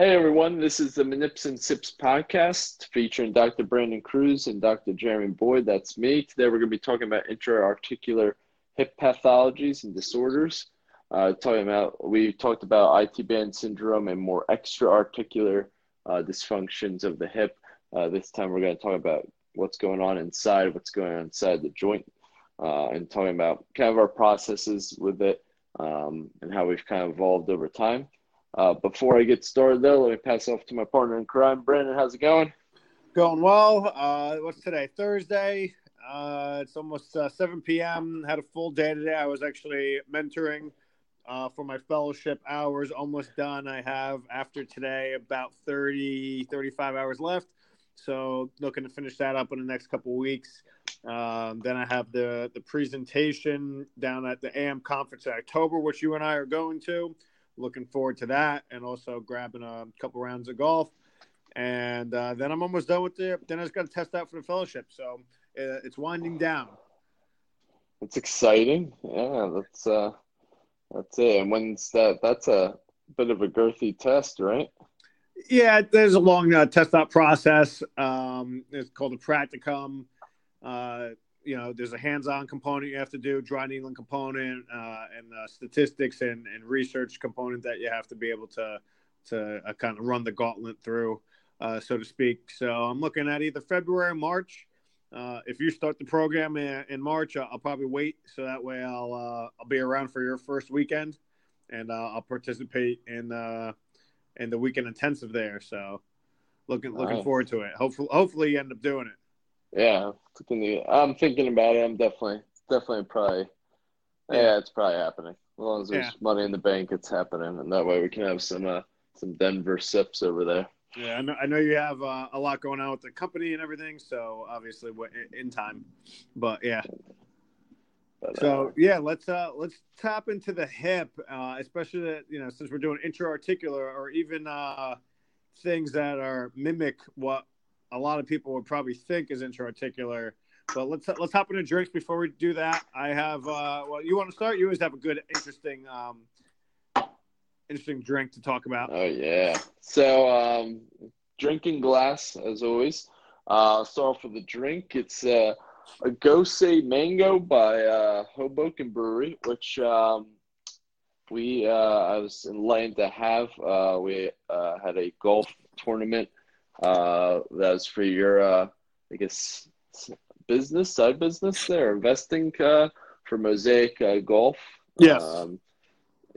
Hey everyone, this is the Manips and Sips podcast featuring Dr. Brandon Cruz and Dr. Jeremy Boyd. That's me. Today we're going to be talking about intra-articular hip pathologies and disorders. Uh, talking about we talked about IT band syndrome and more extra-articular uh, dysfunctions of the hip. Uh, this time we're going to talk about what's going on inside, what's going on inside the joint, uh, and talking about kind of our processes with it um, and how we've kind of evolved over time. Uh, before I get started, though, let me pass off to my partner in crime, Brandon. How's it going? Going well. Uh, what's today? Thursday. Uh, it's almost uh, 7 p.m. Had a full day today. I was actually mentoring uh, for my fellowship hours. Almost done. I have, after today, about 30, 35 hours left. So looking to finish that up in the next couple weeks. Um, then I have the the presentation down at the AM conference in October, which you and I are going to looking forward to that, and also grabbing a couple rounds of golf. And uh, then I'm almost done with it. Then I just got to test out for the fellowship. So uh, it's winding down. It's exciting. Yeah, that's uh, that's it. And when's that? That's a bit of a girthy test, right? Yeah, there's a long uh, test out process. Um, it's called a practicum. Uh, you know, there's a hands-on component you have to do, dry needling component, uh, and statistics and, and research component that you have to be able to to uh, kind of run the gauntlet through, uh, so to speak. So I'm looking at either February or March. Uh, if you start the program in, in March, I'll, I'll, probably wait so that way I'll uh, I'll be around for your first weekend, and I'll participate in in the weekend intensive there. So looking looking forward to it. Hopefully, hopefully you end up doing it. Yeah, I'm thinking about it. I'm definitely, definitely probably. Yeah, it's probably happening. As long as there's yeah. money in the bank, it's happening, and that way we can have some uh, some Denver sips over there. Yeah, I know. I know you have uh, a lot going on with the company and everything, so obviously in time. But yeah. But, so uh, yeah, let's uh let's tap into the hip, uh, especially that you know since we're doing intra-articular or even uh things that are mimic what a lot of people would probably think is intra-articular. But let's let's hop into drinks before we do that. I have uh, well, you want to start? You always have a good, interesting, um, interesting drink to talk about. Oh yeah. So um, drinking glass as always. Uh, start off with the drink. It's uh, a Gose Mango by uh, Hoboken Brewery, which um, we uh, I was enlightened to have. Uh, we uh, had a golf tournament uh, that was for your, uh, I guess, business, side business there, investing uh, for Mosaic uh, Golf. Yes. Um,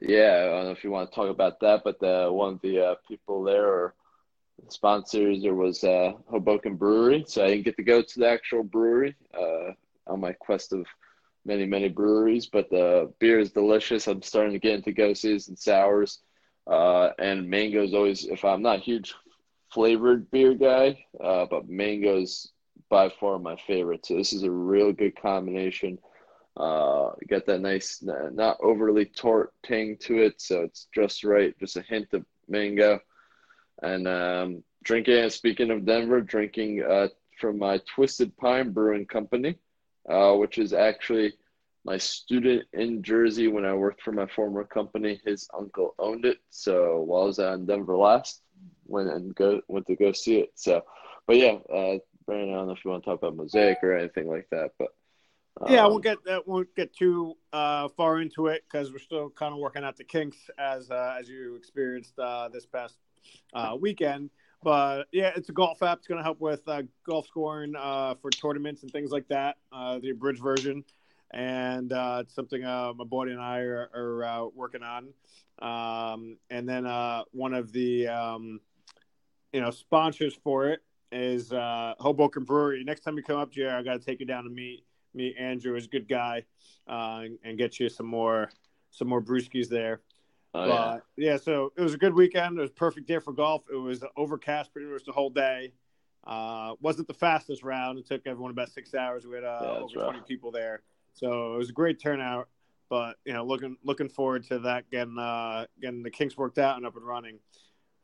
yeah, I don't know if you want to talk about that, but the, one of the uh, people there or sponsors there was uh, Hoboken Brewery, so I didn't get to go to the actual brewery uh, on my quest of many many breweries. But the beer is delicious. I'm starting to get into goses and sours, uh, and mango is always. If I'm not huge flavored beer guy, uh, but mango's by far my favorite. So this is a real good combination. Uh, got that nice, not overly tart tang to it, so it's just right. Just a hint of mango, and um, drinking. Speaking of Denver, drinking uh, from my Twisted Pine Brewing Company, uh, which is actually my student in Jersey when I worked for my former company. His uncle owned it, so while I was out in Denver last, went and go went to go see it. So, but yeah, uh, Brandon, I don't know if you want to talk about Mosaic or anything like that, but um, yeah, we'll get that. Won't get too uh, far into it because we're still kind of working out the kinks as uh, as you experienced uh, this past uh, weekend. But yeah, it's a golf app. It's going to help with uh, golf scoring uh, for tournaments and things like that. the abridged version, and it's something my buddy and I are, are working on. Um, and then one of the um, you know, sponsors for it is uh, Hoboken Brewery. Next time you come up, Jerry, I got to take you down to meet meet Andrew. He's a good guy, uh, and, and, get you some more some more brewskis there. Oh, but, yeah. yeah, so it was a good weekend. It was a perfect day for golf. It was overcast pretty much the whole day. Uh, wasn't the fastest round. It took everyone about six hours. We had uh, yeah, over twenty people there, so it was a great turnout. But you know, looking looking forward to that getting uh, getting the kinks worked out and up and running.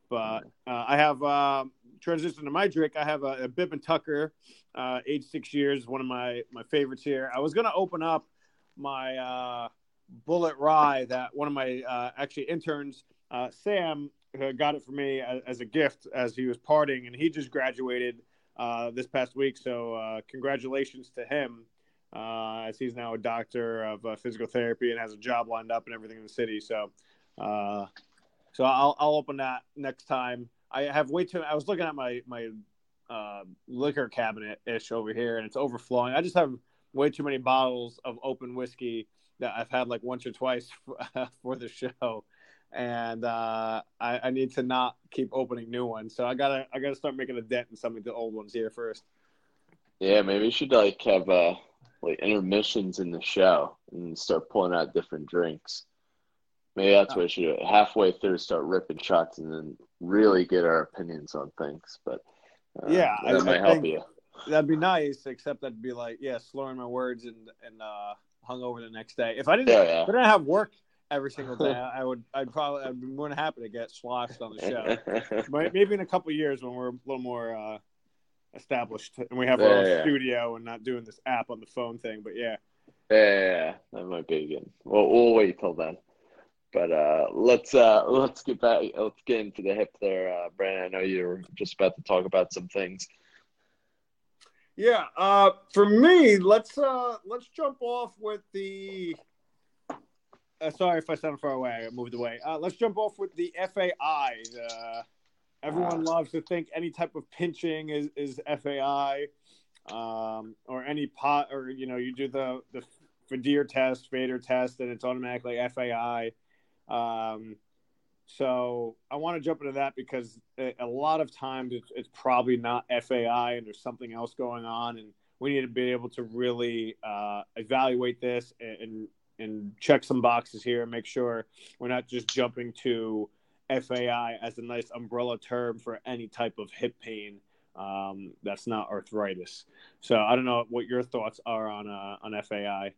But uh, I have uh, transitioned to my drink. I have a, a Bib and Tucker, uh, age six years, one of my my favorites here. I was gonna open up my uh, Bulleit Rye that one of my uh, actually interns, uh, Sam, uh, got it for me as, as, a gift as he was parting, and he just graduated uh, this past week. So uh, congratulations to him, uh, as he's now a doctor of uh, physical therapy and has a job lined up and everything in the city. So, uh, so I'll I'll open that next time. I have way too. I was looking at my my liquor cabinet ish over here, and it's overflowing. I just have way too many bottles of open whiskey that I've had like once or twice for, for the show, and uh, I, I, need to not keep opening new ones. So I gotta I gotta start making a dent in some of the old ones here first. Yeah, maybe you should like have uh like intermissions in the show and start pulling out different drinks. Maybe that's what we should do. Halfway through, start ripping shots and then really get our opinions on things. But uh, yeah, that I, might I help you. That'd be nice, except that'd be like, yeah, slurring my words and and uh, hungover the next day. If I didn't, yeah, yeah. if I didn't have work every single day, I would, I'd probably, I'd be more than happy to get sloshed on the show. but maybe in a couple years when we're a little more uh, established and we have our yeah, studio and not doing this app on the phone thing. But yeah, yeah, that might be good. Well, we'll wait till then. But uh, let's uh, let's get back. Let's get into the hip there, uh, Brandon. I know you were just about to talk about some things. Yeah, uh, for me, let's uh, let's jump off with the. Uh, sorry if I sound far away. I moved away. Uh, let's jump off with the FAI. Uh, everyone uh. loves to think any type of pinching is is FAI, um, or any pot, or you know, you do the the Fadir test, Fader test, and it's automatically FAI. Um, so I want to jump into that because a lot of times it's, it's, probably not FAI and there's something else going on, and we need to be able to really uh, evaluate this and and check some boxes here and make sure we're not just jumping to FAI as a nice umbrella term for any type of hip pain um, that's not arthritis. So I don't know what your thoughts are on uh, on FAI.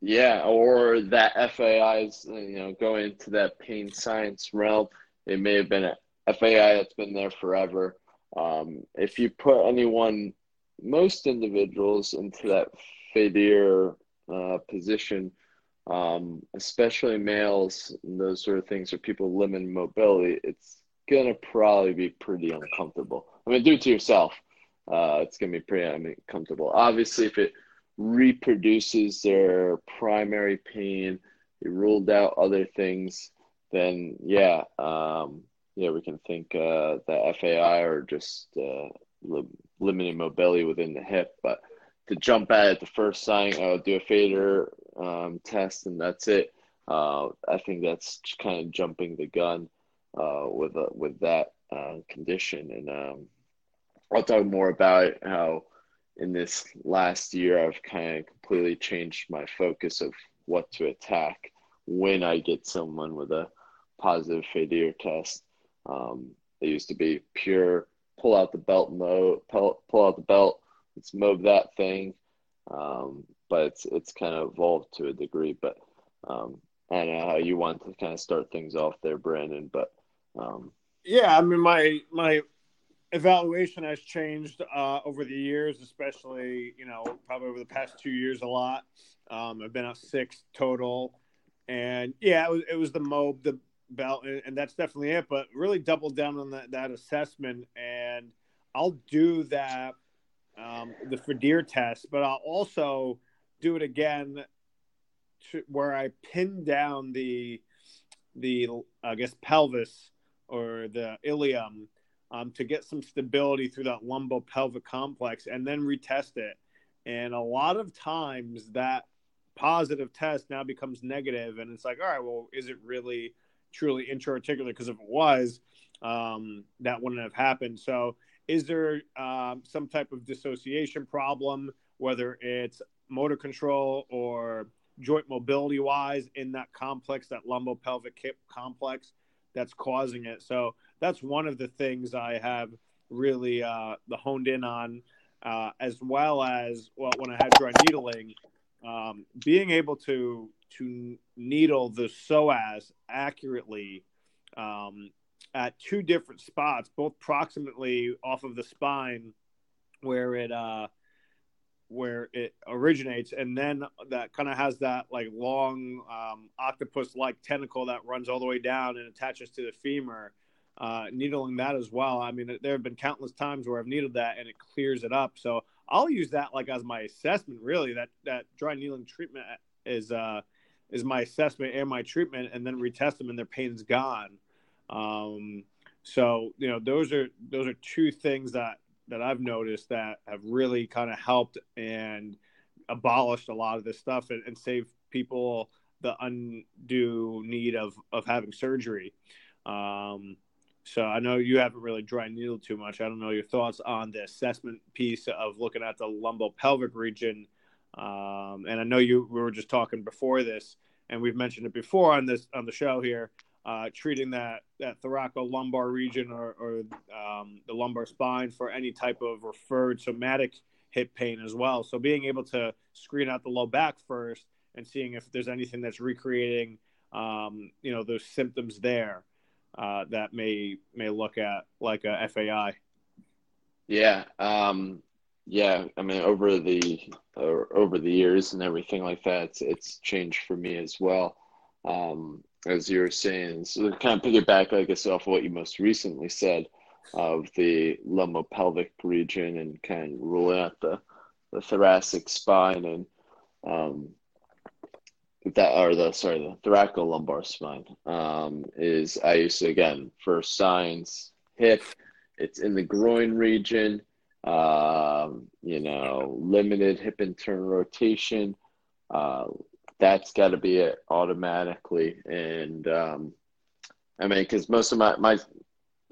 Yeah, or that FAI is you know going into that pain science realm. It may have been a FAI that's been there forever. Um, if you put anyone, most individuals into that Fadir uh, position, um, especially males those sort of things, or people limiting mobility, it's gonna probably be pretty uncomfortable. I mean, do it to yourself. Uh, it's gonna be pretty uncomfortable. Obviously, if it reproduces their primary pain, they ruled out other things, then yeah, um, yeah, we can think uh, the FAI or just uh, li- limited mobility within the hip. But to jump at it the first sign, uh, do a fader um, test, and that's it. Uh, I think that's kind of jumping the gun uh, with uh, with that uh, condition. And um, I'll talk more about how in this last year I've kind of completely changed my focus of what to attack when I get someone with a positive failure test. Um, it used to be pure pull out the belt mode, pull, pull out the belt, let's move that thing. Um, but it's it's kind of evolved to a degree. But um, I don't know how you want to kind of start things off there, Brandon. But um, yeah, I mean my my evaluation has changed uh, over the years, especially you know probably over the past two years a lot. Um, I've been at six total, and yeah, it was it was the mob, the belt, and, that's definitely it. But really double down on that that assessment, and I'll do that um, the Fadir test, but I'll also do it again to, where I pin down the the I guess pelvis or the ilium um, to get some stability through that lumbopelvic complex and then retest it. And a lot of times that positive test now becomes negative, and it's like, all right, well, is it really truly intra-articular? Because if it was, um, that wouldn't have happened. So, is there um, some type of dissociation problem, whether it's motor control or joint mobility wise in that complex, that lumbopelvic hip complex? that's causing it. So that's one of the things I have really uh, honed in on, uh, as well as well when I had dry needling, um, being able to to needle the psoas accurately um, at two different spots, both proximately off of the spine, where it uh, where it originates, and then that kind of has that like long um, octopus-like tentacle that runs all the way down and attaches to the femur. Uh, needling that as well. I mean, there have been countless times where I've needled that and it clears it up. So I'll use that like as my assessment. Really, that that dry needling treatment is uh, is my assessment and my treatment, and then retest them and their pain's gone. Um, so you know, those are those are two things that that I've noticed that have really kind of helped and abolished a lot of this stuff and, and saved people the undue need of of having surgery. Um, so I know you haven't really dry needled too much. I don't know your thoughts on the assessment piece of looking at the lumbopelvic region. Um, and I know you we were just talking before this, and we've mentioned it before on this on the show here. Uh, treating that that thoracolumbar region or, or um, the lumbar spine for any type of referred somatic hip pain as well. So being able to screen out the low back first and seeing if there's anything that's recreating, um, you know, those symptoms there uh, that may may look at like a FAI. Yeah, um, yeah. I mean, over the uh, over the years and everything like that, it's, it's changed for me as well. Um, as you were saying, so kind of piggyback, I guess, off what you most recently said of the lumbo-pelvic region and kind of ruling out the, the thoracic spine and um, that or the sorry the thoracolumbar spine um, is I used to again for signs hip it's in the groin region um, you know limited hip internal rotation uh, that's got to be it automatically and um, I mean because most of my my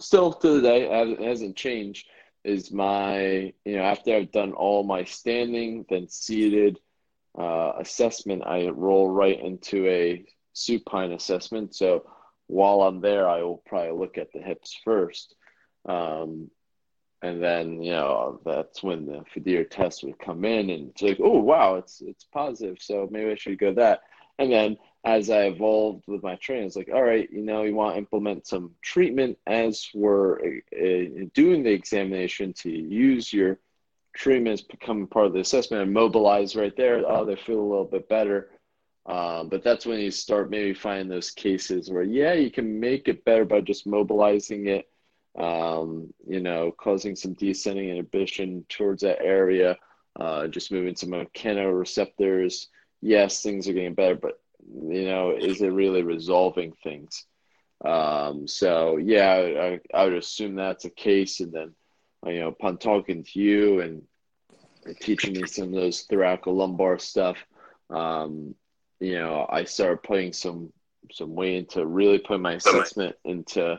still to the day hasn't changed is my you know after I've done all my standing then seated uh, assessment, I roll right into a supine assessment. So while I'm there, I will probably look at the hips first. Um, and then, you know, that's when the Fadir test would come in and it's like, oh, wow, it's, it's positive. So maybe I should go that. And then as I evolved with my training, it's like, all right, you know, you want to implement some treatment as we're uh, doing the examination to use your treatments become part of the assessment and mobilize right there. Oh, they feel a little bit better. Um, but that's when you start maybe finding those cases where, yeah, you can make it better by just mobilizing it, um, you know, causing some descending inhibition towards that area, uh, just moving some mechanoreceptors. Yes, things are getting better, but, you know, is it really resolving things? Um, so, yeah, I, I would assume that's a case. And then, you know, upon talking to you and teaching me some of those thoracolumbar stuff, um, you know, I started putting some some weight into really putting my assessment into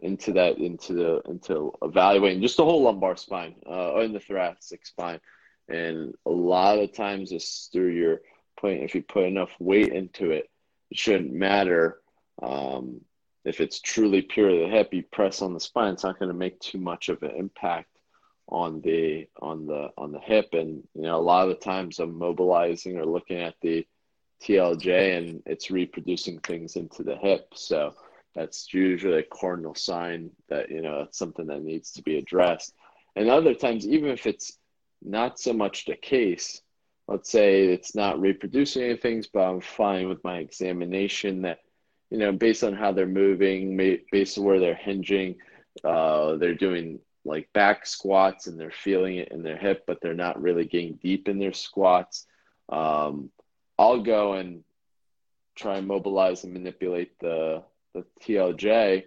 into that into the into evaluating just the whole lumbar spine uh, or the thoracic spine, and a lot of times it's through your putting if you put enough weight into it, it shouldn't matter. Um, if it's truly pure the hip, you press on the spine, it's not going to make too much of an impact on the on the on the hip. And you know, a lot of the times I'm mobilizing or looking at the TLJ, and it's reproducing things into the hip. So that's usually a cardinal sign that you know it's something that needs to be addressed. And other times, even if it's not so much the case, let's say it's not reproducing any things, but I'm fine with my examination that you know, based on how they're moving, based on where they're hinging, uh, they're doing like back squats and they're feeling it in their hip, but they're not really getting deep in their squats. Um, I'll go and try and mobilize and manipulate the the TLJ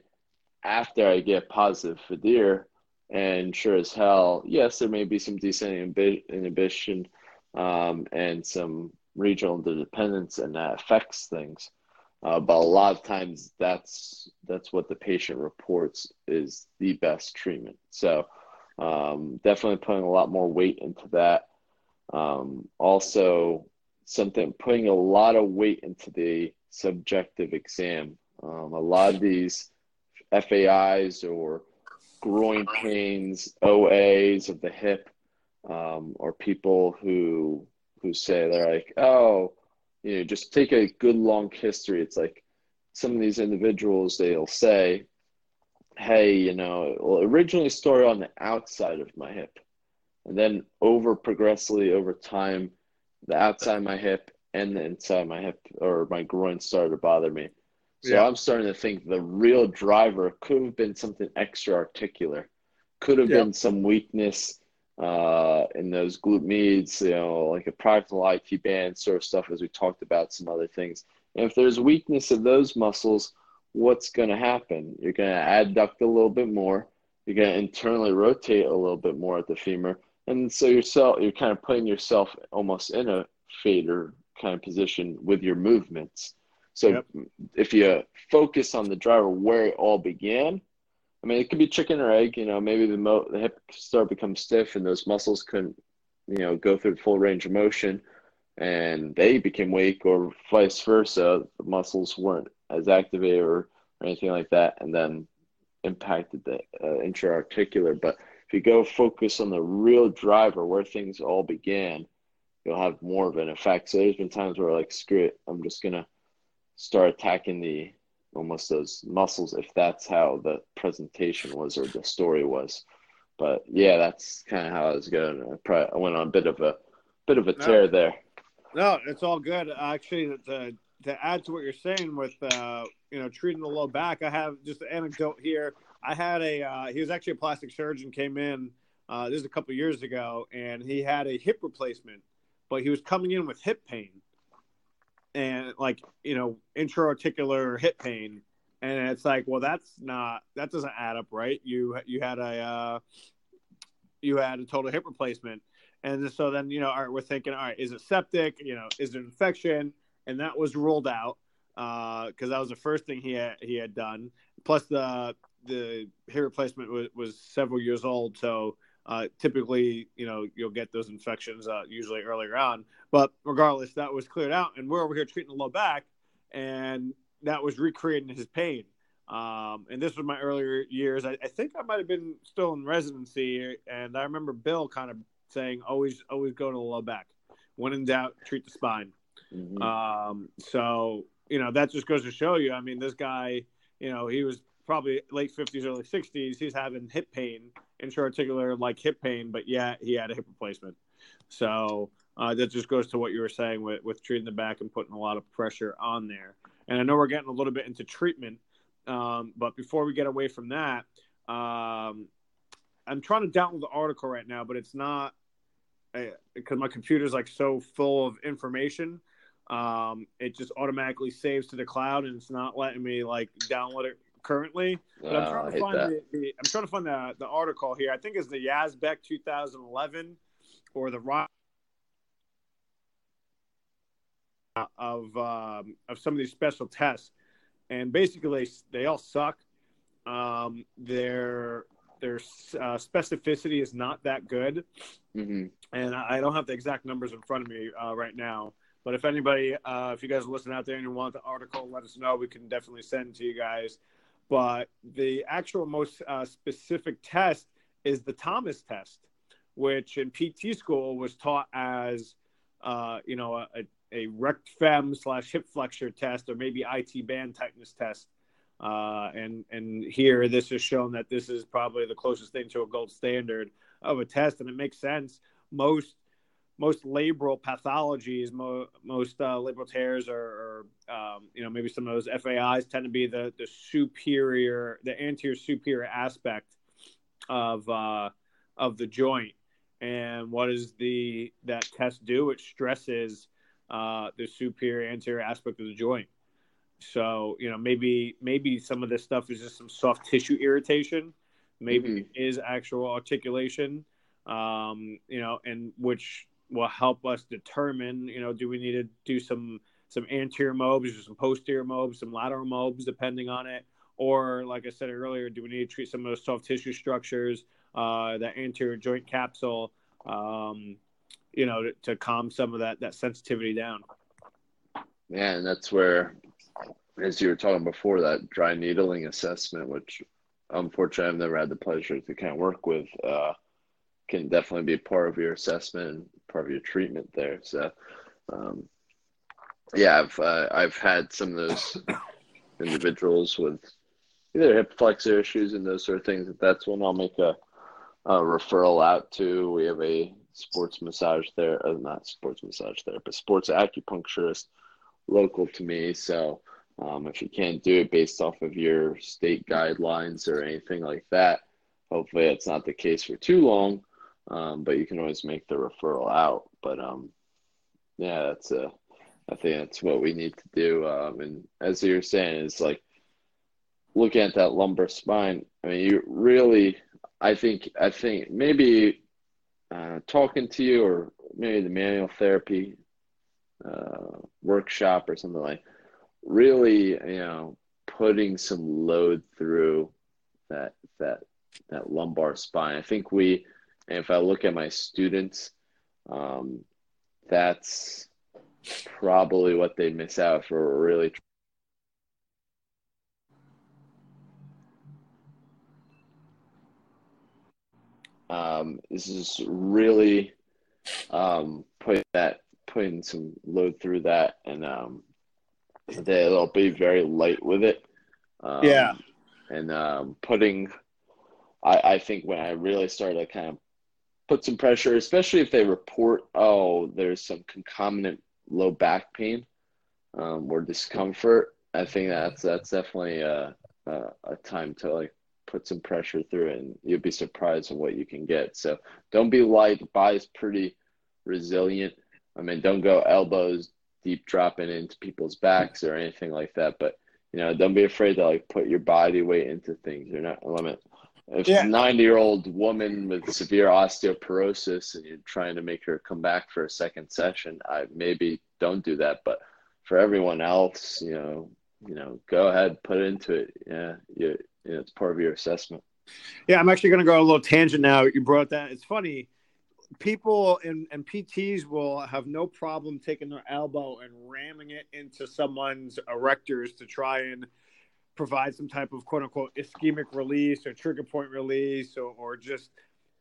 after I get positive Fadir. And sure as hell, yes, there may be some decent inhibition um, and some regional interdependence, and that affects things. Uh, but a lot of times that's that's what the patient reports is the best treatment. So um, definitely putting a lot more weight into that. Um, also, something putting a lot of weight into the subjective exam. Um, a lot of these FAIs or groin pains, OAs of the hip, um, or people who who say they're like, oh you know, just take a good long history. It's like some of these individuals, they'll say, hey, you know, well, originally started on the outside of my hip. And then over progressively over time, the outside of my hip and the inside of my hip or my groin started to bother me. So yeah. I'm starting to think the real driver could have been something extra articular, could have yeah. been some weakness uh, in those glute medius, you know, like a proximal IT band sort of stuff, as we talked about some other things. And if there's weakness of those muscles, what's going to happen? You're going to adduct a little bit more. You're going to internally rotate a little bit more at the femur, and so yourself, you're kind of putting yourself almost in a fader kind of position with your movements. So yep. if you focus on the driver where it all began, I mean, it could be chicken or egg. You know, maybe the mo- the hip start becomes stiff and those muscles couldn't, you know, go through full range of motion, and they became weak, or vice versa. The muscles weren't as activated or, or anything like that, and then impacted the uh, intra-articular. But if you go focus on the real driver, where things all began, you'll have more of an effect. So there's been times where like, screw it, I'm just gonna start attacking the almost those muscles if that's how the presentation was or the story was. But yeah, that's kind of how I was going. I, probably, I went on a bit of a bit of a tear no, there. No, it's all good. Actually, to to add to what you're saying with uh, you know treating the low back, I have just an anecdote here. I had a uh, he was actually a plastic surgeon came in uh, this is a couple years ago, and he had a hip replacement, but he was coming in with hip pain and like you know intra-articular hip pain. And it's like well that's not that doesn't add up right? You you had a uh, you had a total hip replacement. And so then you know all right we're thinking all right is it septic? You know is it infection? And that was ruled out because uh, that was the first thing he had he had done. Plus the the hip replacement was, was several years old. So uh, typically, you know, you'll get those infections uh, usually earlier on. But regardless, that was cleared out, and we're over here treating the low back, and that was recreating his pain. Um, and this was my earlier years. I, I, think I might have been still in residency, and I remember Bill kind of saying, "Always, always go to the low back. When in doubt, treat the spine." Mm-hmm. Um, so you know that just goes to show you. I mean, this guy, you know, he was probably late fifties, early sixties. He's having hip pain intra-articular like hip pain, but yeah, he had a hip replacement. So uh, that just goes to what you were saying with, with treating the back and putting a lot of pressure on there. And I know we're getting a little bit into treatment, um, but before we get away from that, um, I'm trying to download the article right now, but it's not because uh, my computer's like so full of information. Um, it just automatically saves to the cloud, and it's not letting me like download it currently. But I'm trying to find the, the, I'm trying to find the, the article here. I think it's the Yazbek 2011 or the Rock of um, of some of these special tests, and basically they, they all suck. Um, their their uh, specificity is not that good, mm-hmm. and I don't have the exact numbers in front of me uh, right now. But if anybody, uh, if you guys are listening out there and you want the article, let us know. We can definitely send to you guys but the actual most uh, specific test is the Thomas test, which in PT school was taught as, uh, you know, a, a rect fem slash hip flexor test or maybe IT band tightness test. Uh, and and here this is shown that this is probably the closest thing to a gold standard of a test, and it makes sense. Most most labral pathologies, mo- most uh, labral tears, or, or um, you know maybe some of those FAIs tend to be the the superior, the anterior superior aspect of uh, of the joint. And what does the that test do? It stresses uh, the superior anterior aspect of the joint. So you know maybe maybe some of this stuff is just some soft tissue irritation. Maybe mm-hmm. it is actual articulation. Um, you know, and which will help us determine, you know, do we need to do some some anterior mobs or some posterior mobs, some lateral mobs, depending on it, or like I said earlier, do we need to treat some of those soft tissue structures, uh, anterior joint capsule, um, you know, to, to calm some of that that sensitivity down. Yeah, and that's where, as you were talking before, that dry needling assessment, which unfortunately I've never had the pleasure to kind of work with, uh, can definitely be part of your assessment and part of your treatment there. So, um, yeah, I've uh, I've had some of those individuals with either hip flexor issues and those sort of things. That's when I'll make a, a referral out to. We have a sports massage there, uh, not sports massage therapist, but sports acupuncturist local to me. So Um, if you can't do it based off of your state guidelines or anything like that, hopefully it's not the case for too long. Um, but you can always make the referral out. But um, yeah, that's a. I think that's what we need to do. Um, and as you're saying, it's like looking at that lumbar spine. I mean, you really. I think. I think maybe uh, talking to you or maybe the manual therapy uh, workshop or something like really you know putting some load through that that that lumbar spine i think we if i look at my students um, that's probably what they miss out for really um, this is really um, putting that putting some load through that and um, they'll be very light with it. Um, yeah. And um, putting, I, I think when I really started to kind of put some pressure, especially if they report, oh, there's some concomitant low back pain um, or discomfort. I think that's that's definitely a, a, a time to like put some pressure through it, and you'll be surprised at what you can get. So don't be light. Body's pretty resilient. I mean, don't go elbows deep dropping into people's backs or anything like that. But you know, don't be afraid to like put your body weight into things. You're not limit. If yeah. a 90 year old woman with severe osteoporosis and you're trying to make her come back for a second session, I maybe don't do that. But for everyone else, you know, you know, go ahead, put it into it. Yeah, you, you know, it's part of your assessment. Yeah, I'm actually going to go a little tangent now. You brought that. It's funny people and, and PTs will have no problem taking their elbow and ramming it into someone's erectors to try and provide some type of quote unquote ischemic release or trigger point release or, or just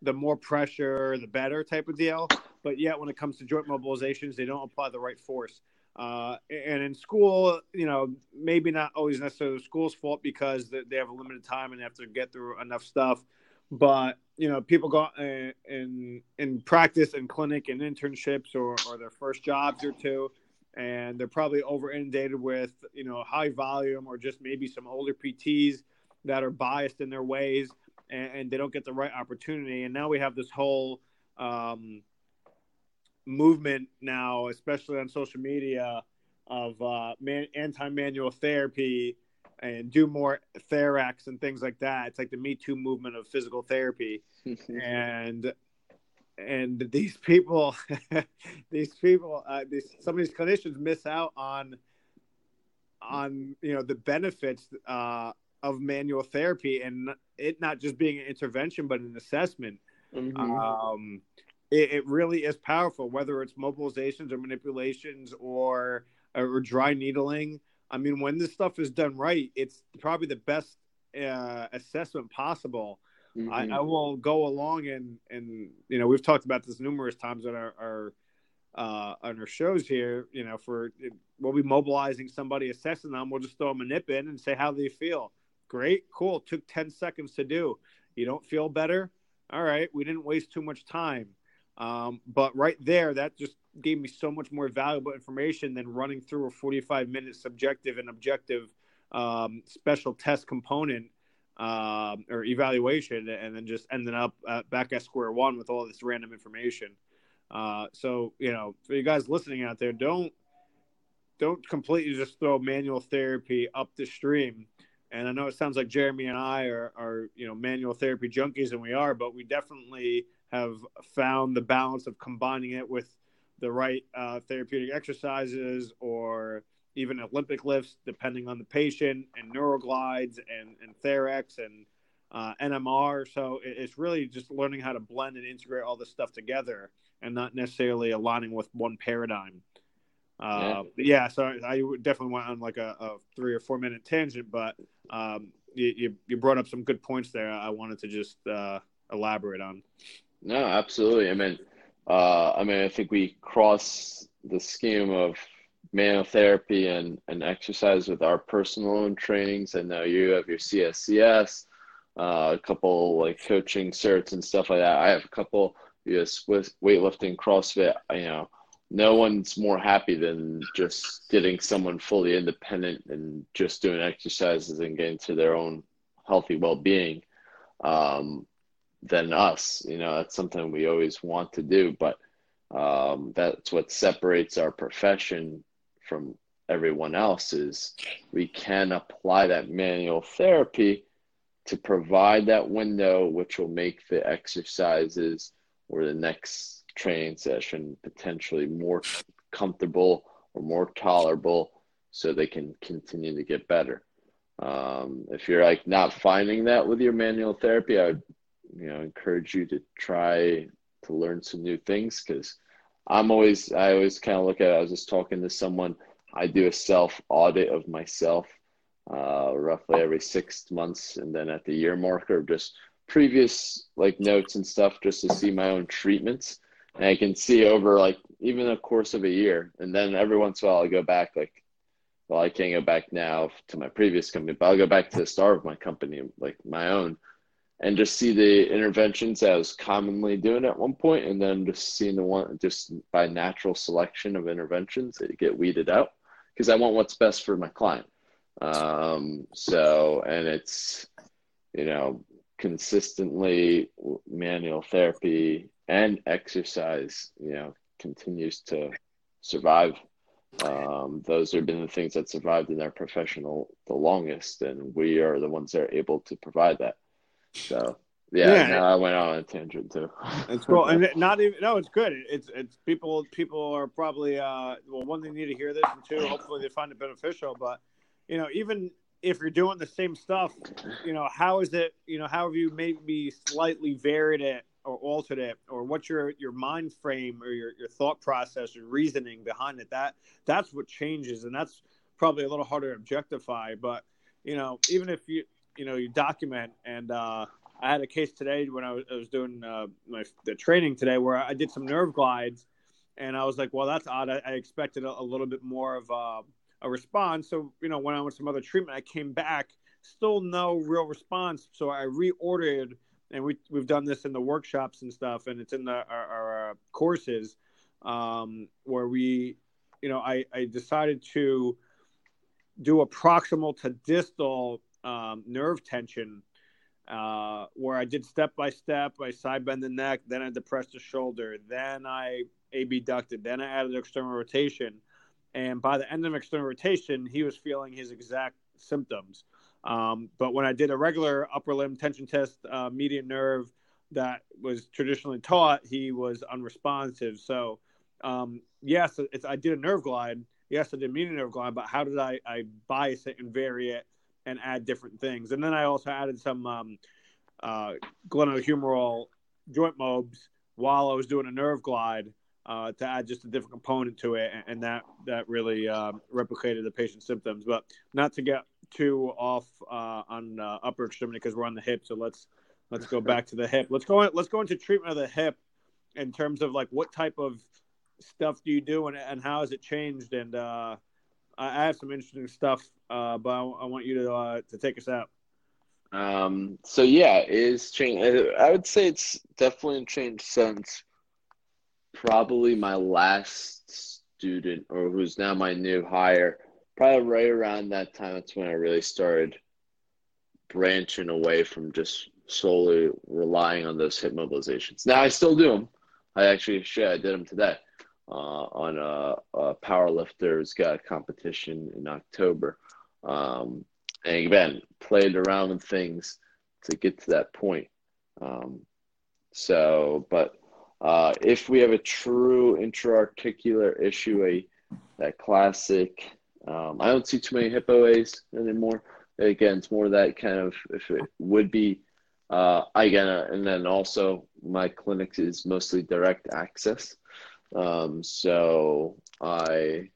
the more pressure, the better type of deal. But yet, when it comes to joint mobilizations, they don't apply the right force. Uh, and in school, you know, maybe not always necessarily the school's fault because they have a limited time and they have to get through enough stuff but you know people go in in, in practice and clinic and internships or, or their first jobs or two and they're probably over inundated with you know high volume or just maybe some older pts that are biased in their ways and, and they don't get the right opportunity and now we have this whole um, movement now especially on social media of uh, man, anti-manual therapy and do more TherEx and things like that. It's like the Me Too movement of physical therapy, and and these people, these people, uh, these some of these clinicians miss out on on you know the benefits uh, of manual therapy and it not just being an intervention but an assessment. Mm-hmm. Um, it, it, really is powerful, whether it's mobilizations or manipulations or or dry needling I mean, when this stuff is done right, it's probably the best uh, assessment possible. Mm-hmm. I, I, will go along and and you know we've talked about this numerous times on our, our uh, on our shows here. You know, for we'll be mobilizing somebody, assessing them. We'll just throw them a nip in and say how they feel. Great, cool. Took ten seconds to do. You don't feel better? All right, we didn't waste too much time. Um, but right there, that just gave me so much more valuable information than running through a 45 minute subjective and objective um, special test component um, or evaluation and then just ending up uh, back at square one with all this random information. Uh, so, you know, for you guys listening out there, don't don't completely just throw manual therapy up the stream. And I know it sounds like Jeremy and I are, are you know manual therapy junkies, and we are, but we definitely have found the balance of combining it with the right uh, therapeutic exercises or even Olympic lifts, depending on the patient, and neuroglides and, and TherEx and uh, NMR. So it's really just learning how to blend and integrate all this stuff together and not necessarily aligning with one paradigm. Uh, yeah. yeah. so I definitely went on like a, a, three or four minute tangent, but um, you, you, brought up some good points there. I wanted to just uh, elaborate on. No, absolutely. I mean, uh, I mean, I think we cross the scheme of manual therapy and, and exercise with our personal own trainings. I know you have your CSCS, uh, a couple like coaching certs and stuff like that. I have a couple US with weightlifting, CrossFit, you know, no one's more happy than just getting someone fully independent and just doing exercises and getting to their own healthy well-being um, than us. You know, that's something we always want to do, but um, that's what separates our profession from everyone else is we can apply that manual therapy to provide that window which will make the exercises or the next training session potentially more comfortable or more tolerable so they can continue to get better. Um, if you're like not finding that with your manual therapy, I would you know encourage you to try to learn some new things because I'm always I always kind of look at it, I was just talking to someone I do a self audit of myself uh, roughly every six months and then at the year marker just previous like notes and stuff just to see my own treatments. And I can see over like even the course of a year, and then every once in a while I go back like, well, I can't go back now to my previous company, but I'll go back to the start of my company, like my own, and just see the interventions I was commonly doing at one point, and then just seeing the one just by natural selection of interventions that get weeded out because I want what's best for my client. Um, so, and it's you know consistently manual therapy and exercise, you know, continues to survive. Um, those have been the things that survived in their professional the longest, and we are the ones that are able to provide that. So, yeah, yeah. No, I went on a tangent too. It's cool, and not even no, it's good. It's it's people people are probably uh well, one they need to hear this, and two, hopefully they find it beneficial. But you know, even if you're doing the same stuff, you know, how is it? You know, how have you maybe slightly varied it or altered it or what's your your mind frame or your, your thought process or reasoning behind it that that's what changes and that's probably a little harder to objectify but you know even if you you know you document. And uh, i had a case today when i was, I was doing uh, my the training today where i did some nerve glides. And i was like well that's odd. I, I expected a, a, little bit more of uh, a response. So you know when i went some other treatment. I came back still no real response. So i reordered and we we've done this in the workshops and stuff, and it's in the our, our uh, courses um, where we, you know, I I decided to do a proximal to distal um, nerve tension, uh, where I did step by step. I side bend the neck, then I depressed the shoulder, then I abducted, then I added external rotation, and by the end of external rotation, he was feeling his exact symptoms. Um, but when I did a regular upper limb tension test, uh, median nerve that was traditionally taught, he was unresponsive. So, um, yes, I did a nerve glide. Yes, I did median nerve glide, but how did I, I bias it and vary it and add different things? And then I also added some um, uh, glenohumeral joint mobs while I was doing a nerve glide uh, to add just a different component to it, and, that that really uh, replicated the patient's symptoms. But not to get too off uh, on uh, upper extremity because we're on the hip. So let's let's go back to the hip. Let's go. Let's go into treatment of the hip in terms of like what type of stuff do you do and, and how has it changed? And uh, I have some interesting stuff, uh, but I, I, want you to to take us out. Um, so yeah, it is changed. I would say it's definitely changed since probably my last student, or who's now my new hire, probably right around that time. That's when I really started branching away from just solely relying on those hip mobilizations. Now I still do them. I actually, shit, I did them today uh, on a, a powerlifters got competition in October. Um, and again, played around with things to get to that point. Um, so, but uh, if we have a true intra-articular issue, a that classic, um, I don't see too many hip OAs anymore. Again, it's more that kind of if it would be, uh, again, and then also my clinic is mostly direct access, um, so I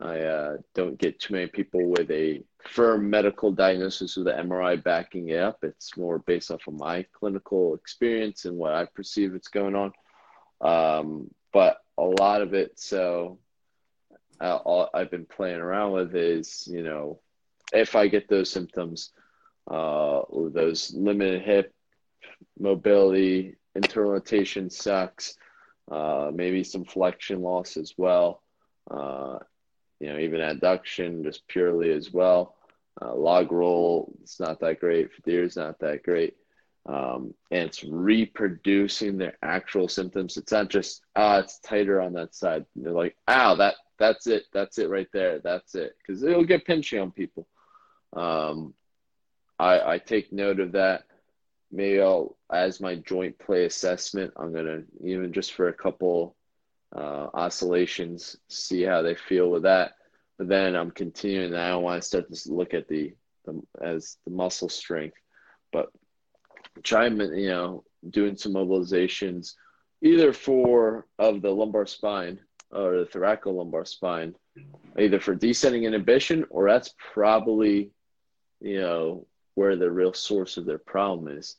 I uh, don't get too many people with a firm medical diagnosis with an MRI backing it up. It's more based off of my clinical experience and what I perceive it's going on. Um, but a lot of it, so uh, all I've been playing around with is, you know, if I get those symptoms, uh, those limited hip mobility, internal rotation sucks, uh, maybe some flexion loss as well. Uh, you know, even adduction just purely as well. Uh, log roll, it's not that great. is not that great. Um, and it's reproducing their actual symptoms. It's not just ah, it's tighter on that side. They're like, ow, that that's it, that's it right there, that's it, because it'll get pinchy on people. Um, I I take note of that. Maybe I'll as my joint play assessment. I'm gonna even just for a couple uh, oscillations, see how they feel with that. But then I'm continuing. I don't want to start to look at the, the as the muscle strength, but trying you know doing some mobilizations either for of the lumbar spine or the thoracolumbar spine, either for descending inhibition or that's probably you know where the real source of their problem is.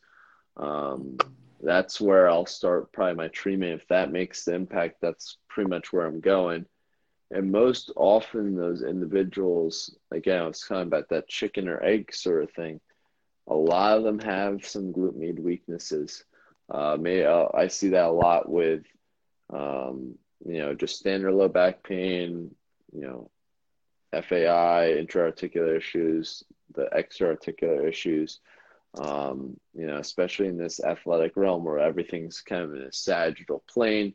Um, that's where I'll start probably my treatment. If that makes the impact, that's pretty much where I'm going. And most often, those individuals, again, it's kind of about that chicken or egg sort of thing. A lot of them have some glute med weaknesses. Uh, may, uh, I see that a lot with, um, you know, just standard low back pain, you know, FAI, intra-articular issues, the extra-articular issues um, you know, especially in this athletic realm where everything's kind of in a sagittal plane.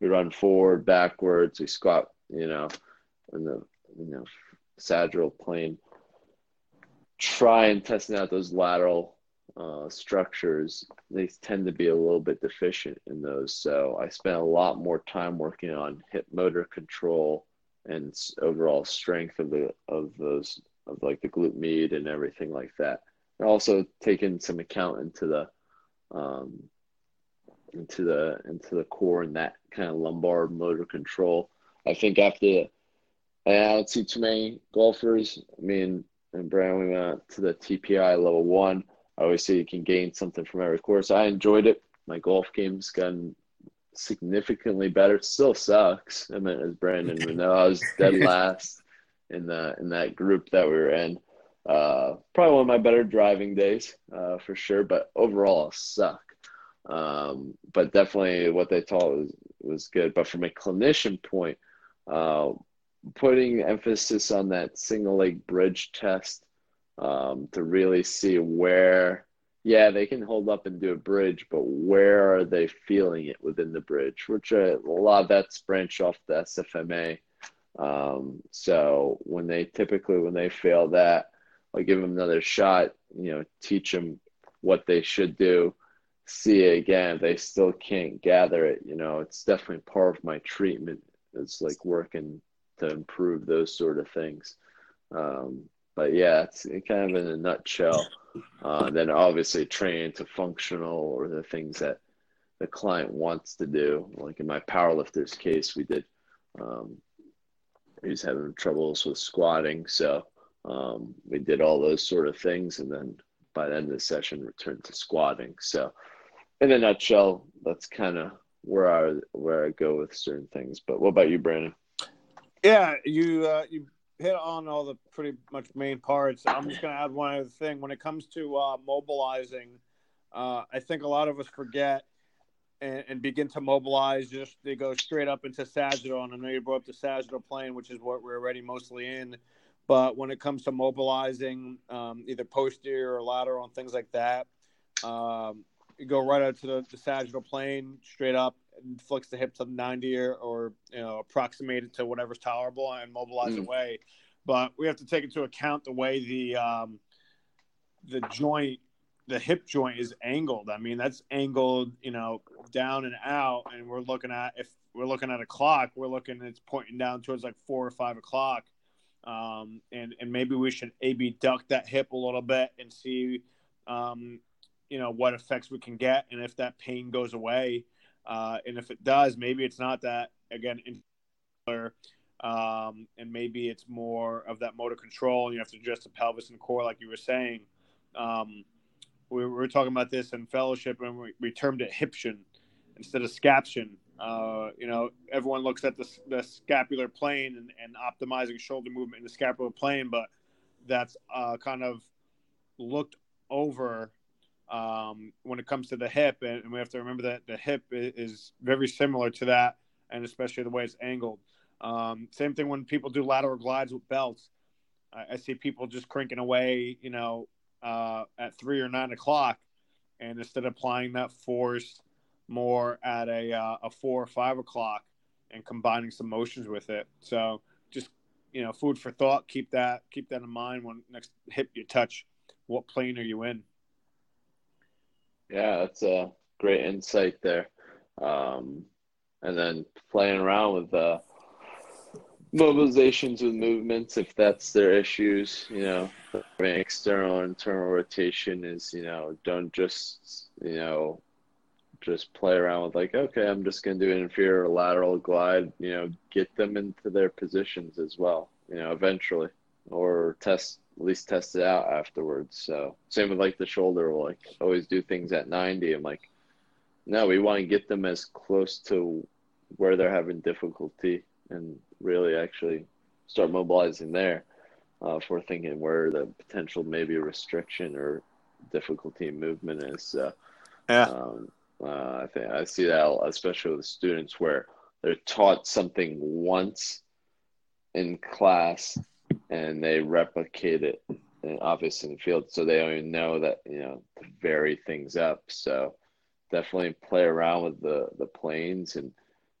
We run forward, backwards, we squat, you know, in the you know sagittal plane. Try and testing out those lateral uh, structures. They tend to be a little bit deficient in those. So I spent a lot more time working on hip motor control and overall strength of the of those of like the glute med and everything like that also taking some account into the um, into the into the core and that kind of lumbar motor control. I think after I don't see too many golfers. I mean, and Brian, we went to the TPI level one. I always say you can gain something from every course. I enjoyed it. My golf game's gotten significantly better. It still sucks. I mean, as Brandon would know, I was dead last in the in that group that we were in. Uh, probably one of my better driving days uh, for sure, but overall, suck. Um, but definitely what they taught was, was good. But from a clinician point, uh, putting emphasis on that single leg bridge test um, to really see where, yeah, they can hold up and do a bridge, but where are they feeling it within the bridge? Which a lot of that's branch off the SFMA. Um, so when they typically when they fail that, I'll give them another shot, you know, teach them what they should do, see it again. They still can't gather it, you know, it's definitely part of my treatment. It's like working to improve those sort of things. Um, but yeah, it's kind of in a nutshell. Uh, then obviously training to functional or the things that the client wants to do. Like in my powerlifter's case, we did. Um, he's having troubles with squatting, so um, we did all those sort of things, and then by the end of the session, returned to squatting. So, in a nutshell, that's kind of where I where I go with certain things. But what about you, Brandon? Yeah, you uh, you hit on all the pretty much main parts. I'm just going to add one other thing. When it comes to uh, mobilizing, uh, I think a lot of us forget and, and, begin to mobilize. Just they go straight up into sagittal, and I know you brought up the sagittal plane, which is what we're already mostly in. But when it comes to mobilizing, um, either posterior or lateral and things like that, um, you go right out to the, the, sagittal plane, straight up, and flex the hip to 90 or, or you know approximate it to whatever's tolerable and mobilize mm. away. But we have to take into account the way the um, the joint, the hip joint is angled. I mean, that's angled, you know, down and out, and we're looking at if we're looking at a clock, we're looking it's pointing down towards like four or five o'clock um, and and maybe we should abduct that hip a little bit and see, um, you know, what effects we can get, and if that pain goes away, uh, and if it does, maybe it's not that again, um, and maybe it's more of that motor control, and you have to adjust the pelvis and core, like you were saying. Um, we were talking about this in fellowship, and we, we termed it hiption instead of scaption. Uh, you know, everyone looks at the, the scapular plane and, and, optimizing shoulder movement in the scapular plane, but that's uh, kind of looked over um, when it comes to the hip, and we have to remember that the hip is very similar to that, and especially the way it's angled. Um, same thing when people do lateral glides with belts. I, I see people just cranking away, you know, uh, at three or nine o'clock, and instead of applying that force more at a uh, a four or five o'clock, and combining some motions with it. So just you know, food for thought. Keep that keep that in mind when next hip you touch. What plane are you in? Yeah, that's a great insight there. Um, and then playing around with uh, mobilizations with movements if that's their issues. You know, external internal rotation is you know don't just you know just play around with like okay I'm just gonna do an inferior lateral glide. You know, get them into their positions as well. You know, eventually or test at least test it out afterwards. So same with like the shoulder. We'll like always do things at 90. I'm like, no, we want to get them as close to where they're having difficulty and really actually start mobilizing there. Uh, if we're thinking where the potential maybe restriction or difficulty in movement is. So, yeah. Um, uh, I think I see that especially with students where they're taught something once in class and they replicate it obviously in the field so they don't even know that you know to vary things up. So definitely play around with the the planes and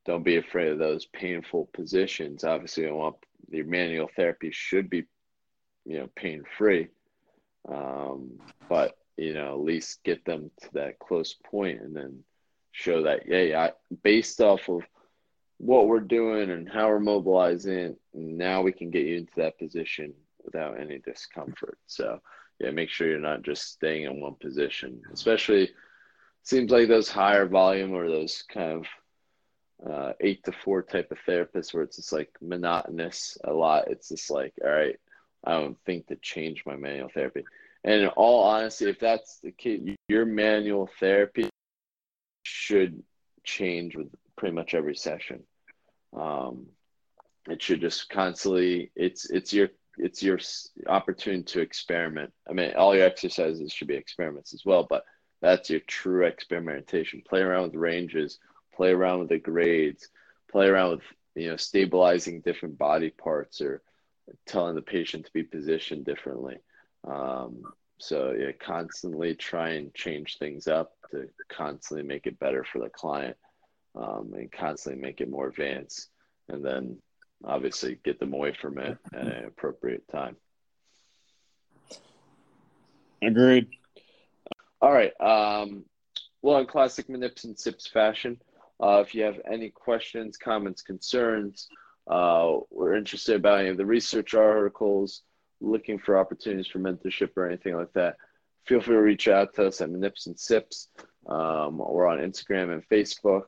don't be afraid of those painful positions. Obviously you want your manual therapy should be you know pain free um, but you know at least get them to that close point and then show that yeah, I, based off of what we're doing and how we're mobilizing, now we can get you into that position without any discomfort. So, yeah, make sure you're not just staying in one position, especially seems like those higher volume or those kind of uh, eight to four type of therapists where it's just like monotonous a lot. It's just like, all right, I don't think to change my manual therapy. And in all honesty, if that's the case, your manual therapy should change with pretty much every session. Um, it should just constantly it's it's your it's your opportunity to experiment. I mean, all your exercises should be experiments as well, but that's your true experimentation. Play around with ranges, play around with the grades, play around with you know stabilizing different body parts or telling the patient to be positioned differently. Um, so yeah, constantly try and change things up to constantly make it better for the client um, and constantly make it more advanced. And then obviously get them away from it at an appropriate time. Agreed. All right. Um, well, in classic Manips and Sips fashion, uh, if you have any questions, comments, concerns, uh, we're interested about any of the research articles, looking for opportunities for mentorship or anything like that, feel free to reach out to us at Nips and Sips. Um, we're on Instagram and Facebook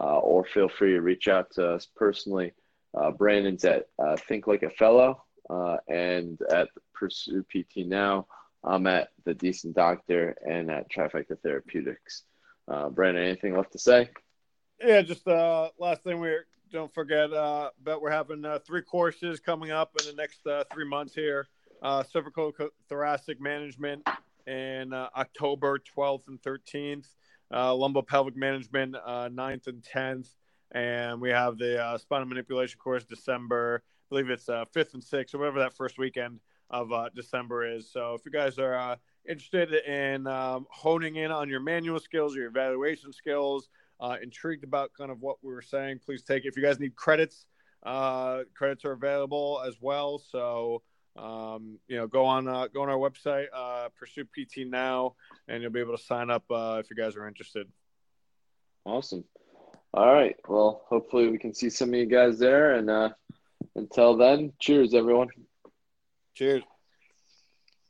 uh, or feel free to reach out to us personally. Uh, Brandon's at uh, Think Like a Fellow uh, and at Pursue PT Now. I'm at The Decent Doctor and at Trifecta Therapeutics. Uh, Brandon, anything left to say? Yeah, just uh, last thing we don't forget uh, but we're having uh, three courses coming up in the next uh, three months here. Uh, cervical thoracic management in uh, October 12th and 13th uh, lumbopelvic management uh, 9th and 10th. And we have the uh, spinal manipulation course December, I believe it's uh, 5th and 6th, or whatever that first weekend of uh, December is. So if you guys are uh, interested in um, honing in on your manual skills, your evaluation skills, uh, intrigued about kind of what we were saying, please take it. If you guys need credits, uh, credits are available as well. So um, you know, go on uh, go on our website, uh, pursue PT now, and you'll be able to sign up uh, if you guys are interested. Awesome. All right. Well, hopefully we can see some of you guys there. And uh, until then, cheers, everyone. Cheers.